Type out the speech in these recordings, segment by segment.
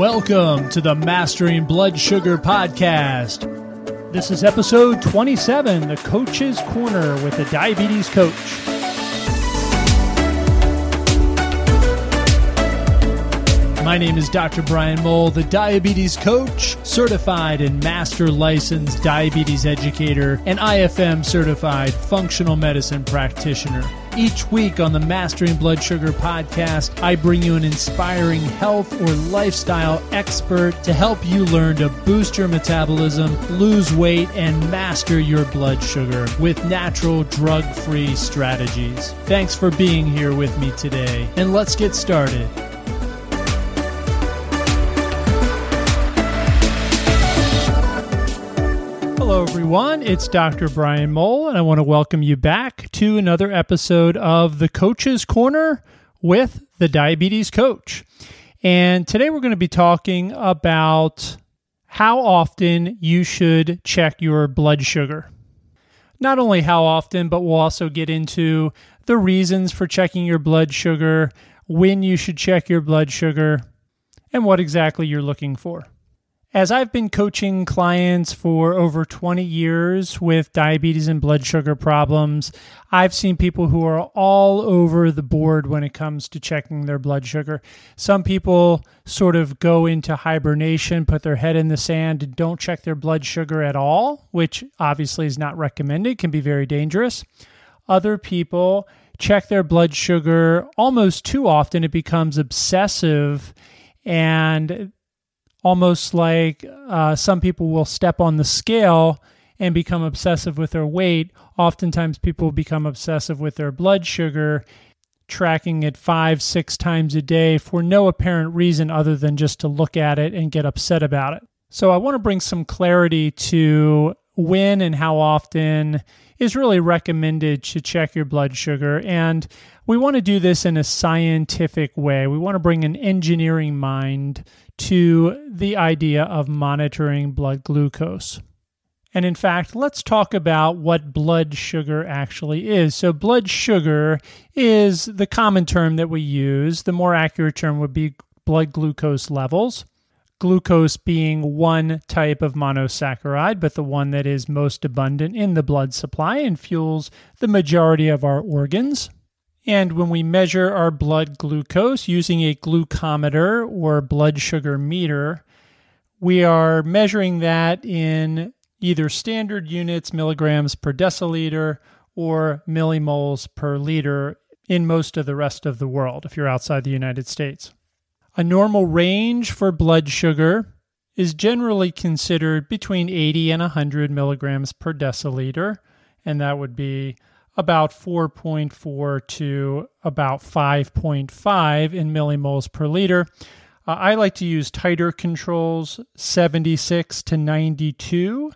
Welcome to the Mastering Blood Sugar Podcast. This is episode 27, The Coach's Corner with the Diabetes Coach. My name is Dr. Brian Mowll, the Diabetes Coach, certified and master licensed diabetes educator, and IFM certified functional medicine practitioner. Each week on the Mastering Blood Sugar podcast, I bring you an inspiring health or lifestyle expert to help you learn to boost your metabolism, lose weight, and master your blood sugar with natural drug free strategies. Thanks for being here with me today, and let's get started. Everyone. It's Dr. Brian Mowll, and I want to welcome you back to another episode of The Coach's Corner with the Diabetes Coach. And today we're going to be talking about how often you should check your blood sugar. Not only how often, but we'll also get into the reasons for checking your blood sugar, when you should check your blood sugar, and what exactly you're looking for. As I've been coaching clients for over 20 years with diabetes and blood sugar problems, I've seen people who are all over the board when it comes to checking their blood sugar. Some people sort of go into hibernation, put their head in the sand, and don't check their blood sugar at all, which obviously is not recommended, can be very dangerous. Other people check their blood sugar almost too often, it becomes obsessive and almost like uh, some people will step on the scale and become obsessive with their weight. Oftentimes, people become obsessive with their blood sugar, tracking it five, six times a day for no apparent reason other than just to look at it and get upset about it. So, I want to bring some clarity to when and how often is really recommended to check your blood sugar. And we want to do this in a scientific way. We want to bring an engineering mind to the idea of monitoring blood glucose. And in fact, let's talk about what blood sugar actually is. So, blood sugar is the common term that we use. The more accurate term would be blood glucose levels. Glucose being one type of monosaccharide, but the one that is most abundant in the blood supply and fuels the majority of our organs. And when we measure our blood glucose using a glucometer or blood sugar meter, we are measuring that in either standard units, milligrams per deciliter, or millimoles per liter in most of the rest of the world if you're outside the United States. A normal range for blood sugar is generally considered between 80 and 100 milligrams per deciliter, and that would be about 4.4 to about 5.5 in millimoles per liter. Uh, I like to use tighter controls 76 to 92,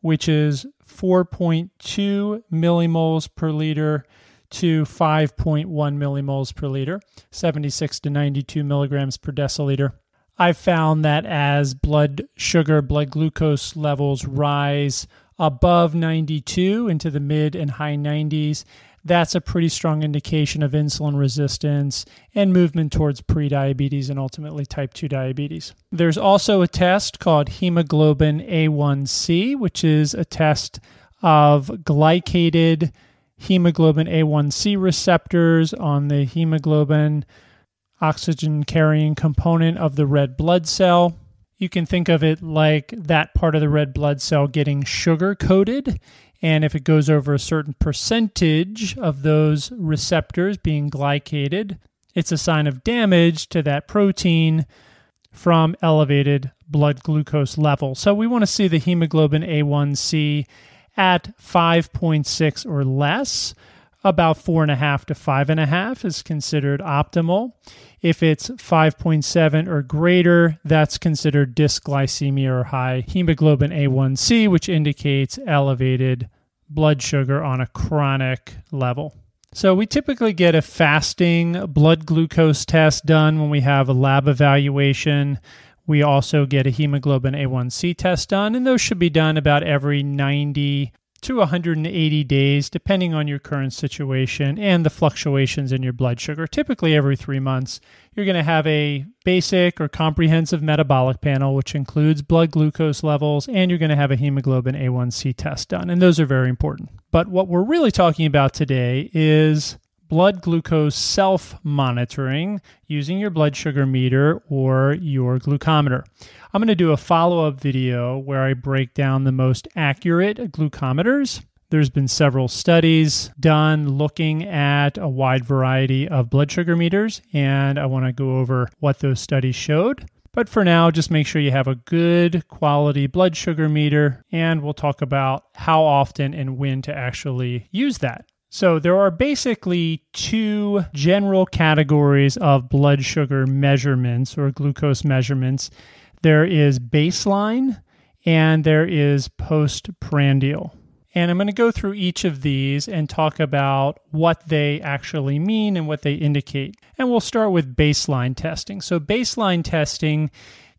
which is 4.2 millimoles per liter to 5.1 millimoles per liter, 76 to 92 milligrams per deciliter. I've found that as blood sugar, blood glucose levels rise above 92 into the mid and high 90s, that's a pretty strong indication of insulin resistance and movement towards prediabetes and ultimately type 2 diabetes. There's also a test called hemoglobin A1C, which is a test of glycated hemoglobin A1C receptors on the hemoglobin oxygen carrying component of the red blood cell you can think of it like that part of the red blood cell getting sugar coated. And if it goes over a certain percentage of those receptors being glycated, it's a sign of damage to that protein from elevated blood glucose level. So we want to see the hemoglobin A1C at 5.6 or less. About four and a half to five and a half is considered optimal. If it's 5.7 or greater, that's considered dysglycemia or high hemoglobin A1C, which indicates elevated blood sugar on a chronic level. So, we typically get a fasting blood glucose test done when we have a lab evaluation. We also get a hemoglobin A1C test done, and those should be done about every 90 to 180 days, depending on your current situation and the fluctuations in your blood sugar. Typically, every three months, you're going to have a basic or comprehensive metabolic panel, which includes blood glucose levels, and you're going to have a hemoglobin A1C test done. And those are very important. But what we're really talking about today is blood glucose self monitoring using your blood sugar meter or your glucometer. I'm going to do a follow up video where I break down the most accurate glucometers. There's been several studies done looking at a wide variety of blood sugar meters, and I want to go over what those studies showed. But for now, just make sure you have a good quality blood sugar meter, and we'll talk about how often and when to actually use that. So, there are basically two general categories of blood sugar measurements or glucose measurements there is baseline and there is postprandial. And I'm going to go through each of these and talk about what they actually mean and what they indicate. And we'll start with baseline testing. So, baseline testing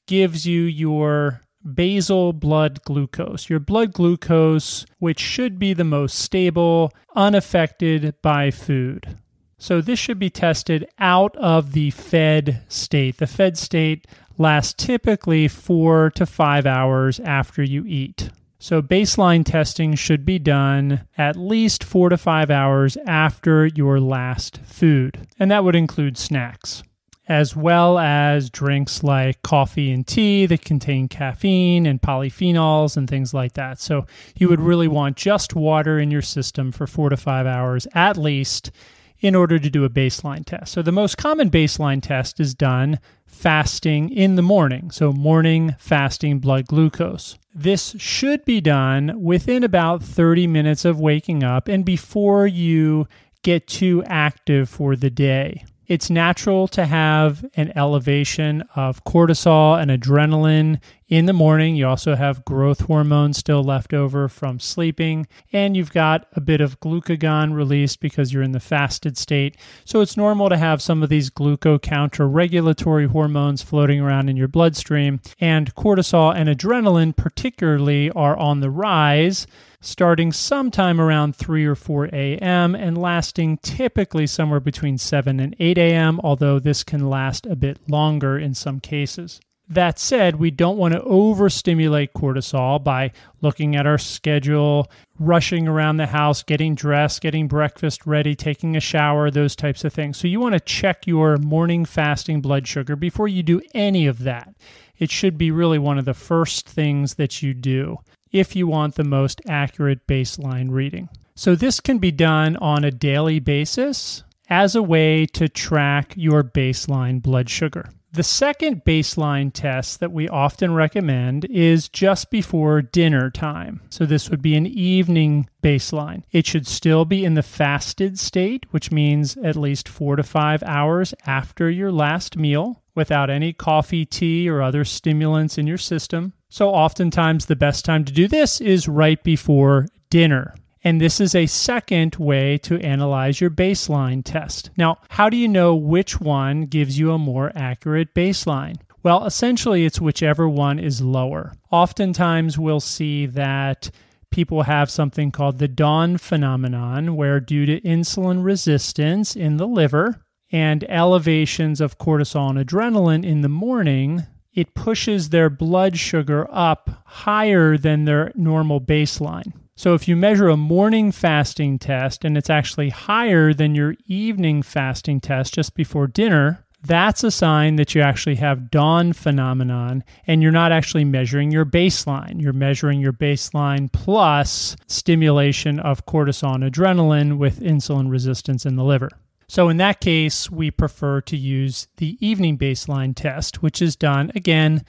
gives you your basal blood glucose, your blood glucose, which should be the most stable, unaffected by food. So, this should be tested out of the fed state. The fed state lasts typically four to five hours after you eat. So, baseline testing should be done at least four to five hours after your last food, and that would include snacks as well as drinks like coffee and tea that contain caffeine and polyphenols and things like that. So you would really want just water in your system for four to five hours at least in order to do a baseline test. So the most common baseline test is done fasting in the morning. So morning fasting blood glucose. This should be done within about 30 minutes of waking up and before you get too active for the day. It's natural to have an elevation of cortisol and adrenaline in the morning. You also have growth hormone still left over from sleeping, and you've got a bit of glucagon released because you're in the fasted state. So it's normal to have some of these glucocounter regulatory hormones floating around in your bloodstream, and cortisol and adrenaline, particularly, are on the rise starting sometime around 3 or 4 a.m. and lasting typically somewhere between 7 and 8 a.m., although this can last a bit longer in some cases. That said, we don't want to overstimulate cortisol by looking at our schedule, rushing around the house, getting dressed, getting breakfast ready, taking a shower, those types of things. So, you want to check your morning fasting blood sugar before you do any of that. It should be really one of the first things that you do if you want the most accurate baseline reading. So, this can be done on a daily basis as a way to track your baseline blood sugar. The second baseline test that we often recommend is just before dinner time. So, this would be an evening baseline. It should still be in the fasted state, which means at least four to five hours after your last meal without any coffee, tea, or other stimulants in your system. So, oftentimes, the best time to do this is right before dinner. And this is a second way to analyze your baseline test. Now, how do you know which one gives you a more accurate baseline? Well, essentially, it's whichever one is lower. Oftentimes, we'll see that people have something called the dawn phenomenon, where due to insulin resistance in the liver and elevations of cortisol and adrenaline in the morning, it pushes their blood sugar up higher than their normal baseline. So if you measure a morning fasting test and it's actually higher than your evening fasting test just before dinner, that's a sign that you actually have dawn phenomenon and you're not actually measuring your baseline. You're measuring your baseline plus stimulation of cortisol and adrenaline with insulin resistance in the liver. So, in that case, we prefer to use the evening baseline test, which is done again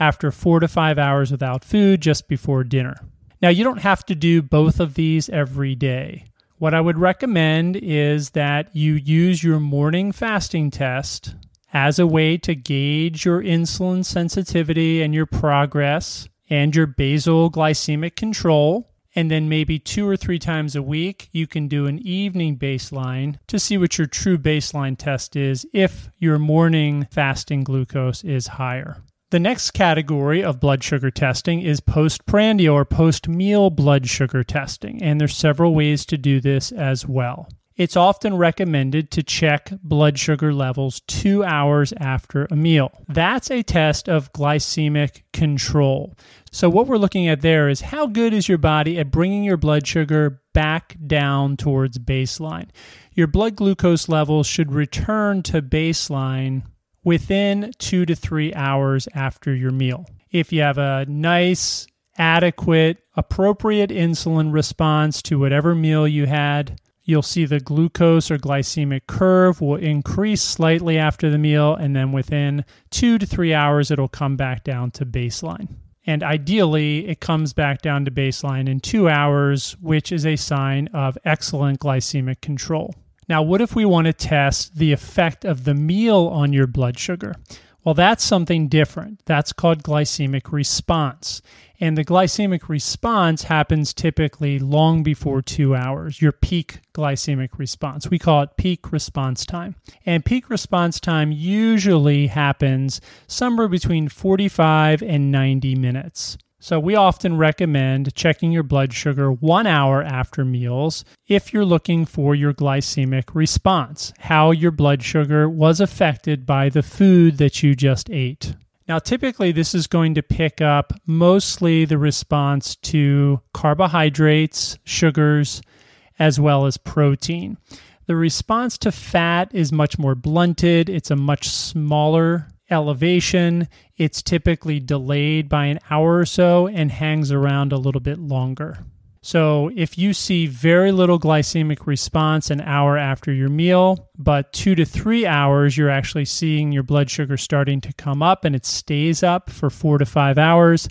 after four to five hours without food just before dinner. Now, you don't have to do both of these every day. What I would recommend is that you use your morning fasting test as a way to gauge your insulin sensitivity and your progress and your basal glycemic control. And then maybe two or three times a week, you can do an evening baseline to see what your true baseline test is if your morning fasting glucose is higher. The next category of blood sugar testing is postprandial or post meal blood sugar testing, and there's several ways to do this as well. It's often recommended to check blood sugar levels two hours after a meal. That's a test of glycemic control. So, what we're looking at there is how good is your body at bringing your blood sugar back down towards baseline? Your blood glucose levels should return to baseline within two to three hours after your meal. If you have a nice, adequate, appropriate insulin response to whatever meal you had, you'll see the glucose or glycemic curve will increase slightly after the meal, and then within two to three hours, it'll come back down to baseline. And ideally, it comes back down to baseline in two hours, which is a sign of excellent glycemic control. Now, what if we want to test the effect of the meal on your blood sugar? Well, that's something different. That's called glycemic response. And the glycemic response happens typically long before two hours, your peak glycemic response. We call it peak response time. And peak response time usually happens somewhere between 45 and 90 minutes. So, we often recommend checking your blood sugar one hour after meals if you're looking for your glycemic response, how your blood sugar was affected by the food that you just ate. Now, typically, this is going to pick up mostly the response to carbohydrates, sugars, as well as protein. The response to fat is much more blunted, it's a much smaller elevation. It's typically delayed by an hour or so and hangs around a little bit longer. So, if you see very little glycemic response an hour after your meal, but two to three hours, you're actually seeing your blood sugar starting to come up and it stays up for four to five hours,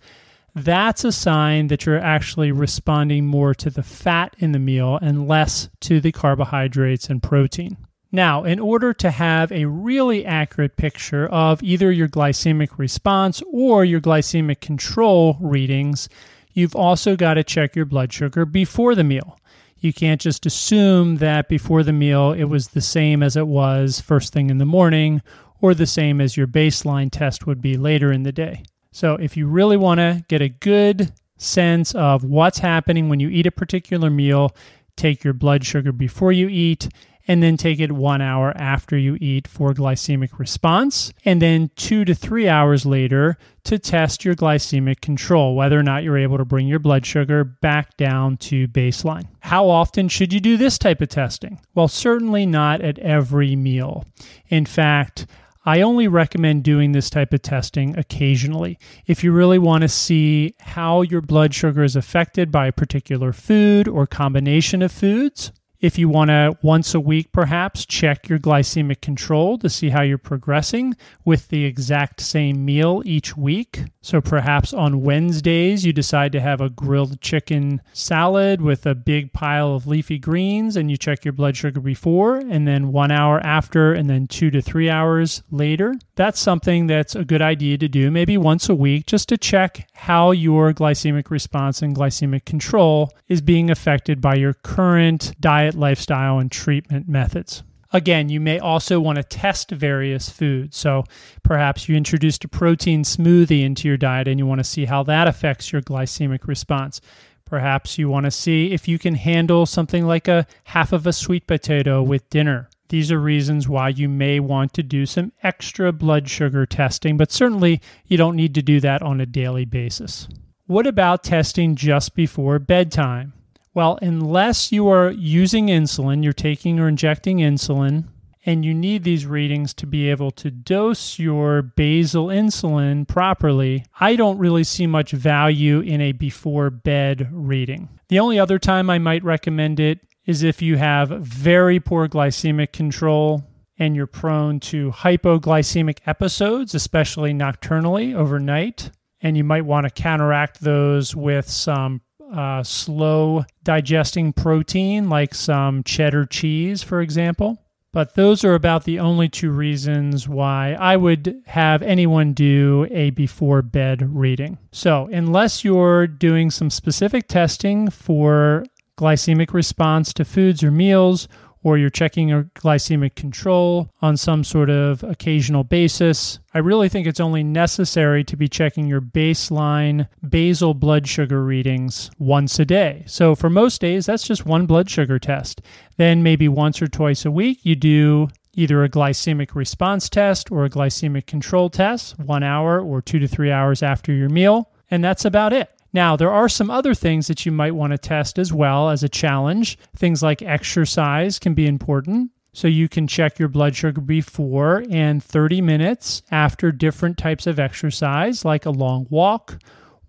that's a sign that you're actually responding more to the fat in the meal and less to the carbohydrates and protein. Now, in order to have a really accurate picture of either your glycemic response or your glycemic control readings, you've also got to check your blood sugar before the meal. You can't just assume that before the meal it was the same as it was first thing in the morning or the same as your baseline test would be later in the day. So, if you really want to get a good sense of what's happening when you eat a particular meal, take your blood sugar before you eat and then take it one hour after you eat for glycemic response, and then two to three hours later to test your glycemic control, whether or not you're able to bring your blood sugar back down to baseline. How often should you do this type of testing? Well, certainly not at every meal. In fact, I only recommend doing this type of testing occasionally. If you really want to see how your blood sugar is affected by a particular food or combination of foods, if you want to once a week, perhaps check your glycemic control to see how you're progressing with the exact same meal each week. So perhaps on Wednesdays, you decide to have a grilled chicken salad with a big pile of leafy greens and you check your blood sugar before and then one hour after and then two to three hours later. That's something that's a good idea to do maybe once a week just to check how your glycemic response and glycemic control is being affected by your current diet diet, lifestyle, and treatment methods. Again, you may also want to test various foods. So perhaps you introduced a protein smoothie into your diet and you want to see how that affects your glycemic response. Perhaps you want to see if you can handle something like a half of a sweet potato with dinner. These are reasons why you may want to do some extra blood sugar testing, but certainly you don't need to do that on a daily basis. What about testing just before bedtime? Well, unless you are using insulin, you're taking or injecting insulin, and you need these readings to be able to dose your basal insulin properly, I don't really see much value in a before bed reading. The only other time I might recommend it is if you have very poor glycemic control and you're prone to hypoglycemic episodes, especially nocturnally overnight. And you might want to counteract those with some uh, slow digesting protein, like some cheddar cheese, for example. But those are about the only two reasons why I would have anyone do a before bed reading. So, unless you're doing some specific testing for glycemic response to foods or meals, or you're checking your glycemic control on some sort of occasional basis, I really think it's only necessary to be checking your baseline basal blood sugar readings once a day. So for most days, that's just one blood sugar test. Then maybe once or twice a week, you do either a glycemic response test or a glycemic control test, one hour or two to three hours after your meal. And that's about it. Now, there are some other things that you might want to test as well as a challenge. Things like exercise can be important. So you can check your blood sugar before and 30 minutes after different types of exercise, like a long walk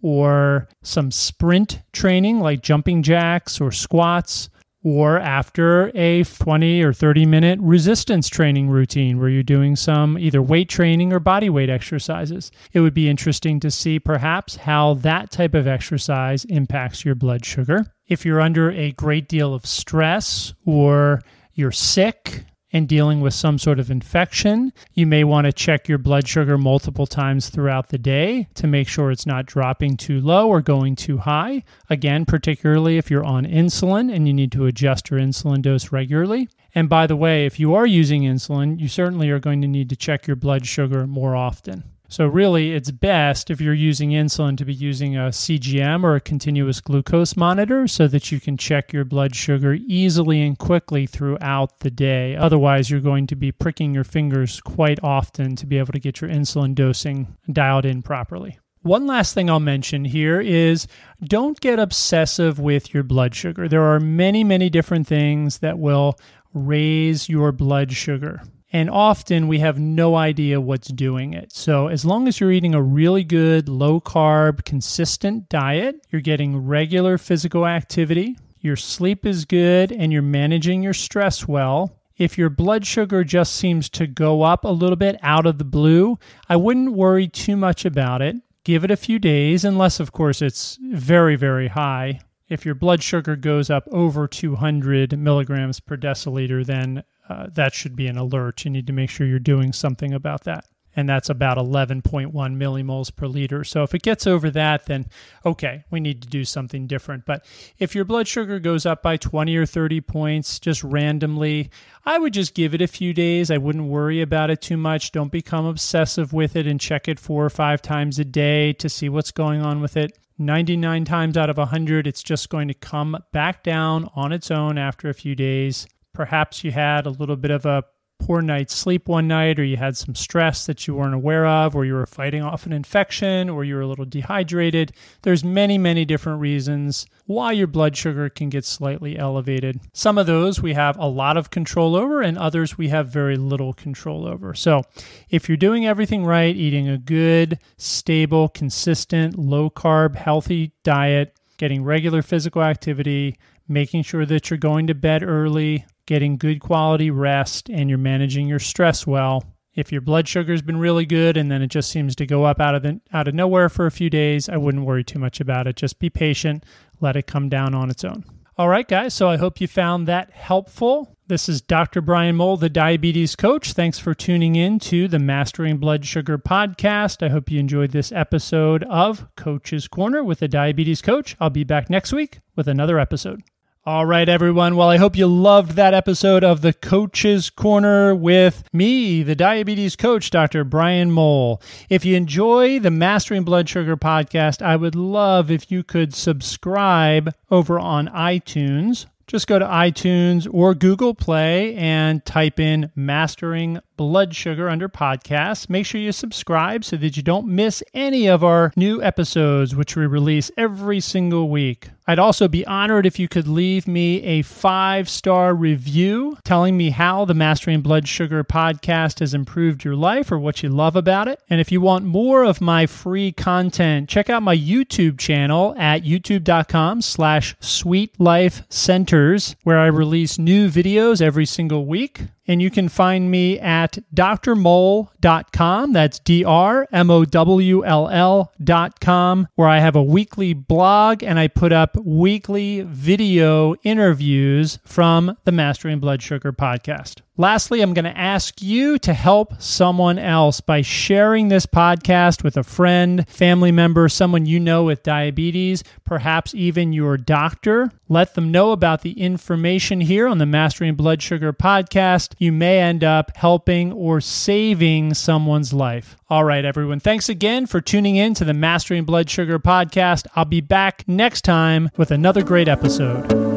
or some sprint training, like jumping jacks or squats or after a 20 or 30 minute resistance training routine where you're doing some either weight training or body weight exercises. It would be interesting to see perhaps how that type of exercise impacts your blood sugar. If you're under a great deal of stress or you're sick and dealing with some sort of infection, you may want to check your blood sugar multiple times throughout the day to make sure it's not dropping too low or going too high. Again, particularly if you're on insulin and you need to adjust your insulin dose regularly. And by the way, if you are using insulin, you certainly are going to need to check your blood sugar more often. So, really, it's best if you're using insulin to be using a CGM or a continuous glucose monitor so that you can check your blood sugar easily and quickly throughout the day. Otherwise, you're going to be pricking your fingers quite often to be able to get your insulin dosing dialed in properly. One last thing I'll mention here is don't get obsessive with your blood sugar. There are many, many different things that will raise your blood sugar. And often we have no idea what's doing it. So, as long as you're eating a really good, low carb, consistent diet, you're getting regular physical activity, your sleep is good, and you're managing your stress well, if your blood sugar just seems to go up a little bit out of the blue, I wouldn't worry too much about it. Give it a few days, unless, of course, it's very, very high. If your blood sugar goes up over 200 milligrams per deciliter, then uh, that should be an alert. You need to make sure you're doing something about that. And that's about 11.1 millimoles per liter. So if it gets over that, then okay, we need to do something different. But if your blood sugar goes up by 20 or 30 points just randomly, I would just give it a few days. I wouldn't worry about it too much. Don't become obsessive with it and check it four or five times a day to see what's going on with it. 99 times out of 100, it's just going to come back down on its own after a few days. Perhaps you had a little bit of a poor night's sleep one night, or you had some stress that you weren't aware of, or you were fighting off an infection, or you were a little dehydrated. There's many, many different reasons why your blood sugar can get slightly elevated. Some of those we have a lot of control over, and others we have very little control over. So, if you're doing everything right, eating a good, stable, consistent, low carb, healthy diet, getting regular physical activity, making sure that you're going to bed early, getting good quality rest, and you're managing your stress well. If your blood sugar's been really good and then it just seems to go up out of the, out of nowhere for a few days, I wouldn't worry too much about it. Just be patient, let it come down on its own. All right, guys, so I hope you found that helpful. This is Dr. Brian Mowll, the diabetes coach. Thanks for tuning in to the Mastering Blood Sugar podcast. I hope you enjoyed this episode of Coach's Corner with the diabetes coach. I'll be back next week with another episode. All right, everyone. Well, I hope you loved that episode of the Coach's Corner with me, the diabetes coach, Dr. Brian Mowll. If you enjoy the Mastering Blood Sugar podcast, I would love if you could subscribe over on iTunes. Just go to iTunes or Google Play and type in Mastering Blood Sugar under podcasts. Make sure you subscribe so that you don't miss any of our new episodes, which we release every single week. I'd also be honored if you could leave me a five star review telling me how the Mastering Blood Sugar podcast has improved your life or what you love about it. And if you want more of my free content, check out my YouTube channel at youtube.com slash sweet life centers, where I release new videos every single week. And you can find me at drmowll.com. That's D R M O W L L.com, where I have a weekly blog and I put up weekly video interviews from the Mastering Blood Sugar podcast. Lastly, I'm going to ask you to help someone else by sharing this podcast with a friend, family member, someone you know with diabetes, perhaps even your doctor. Let them know about the information here on the Mastering Blood Sugar podcast. You may end up helping or saving someone's life. All right, everyone. Thanks again for tuning in to the Mastering Blood Sugar podcast. I'll be back next time with another great episode.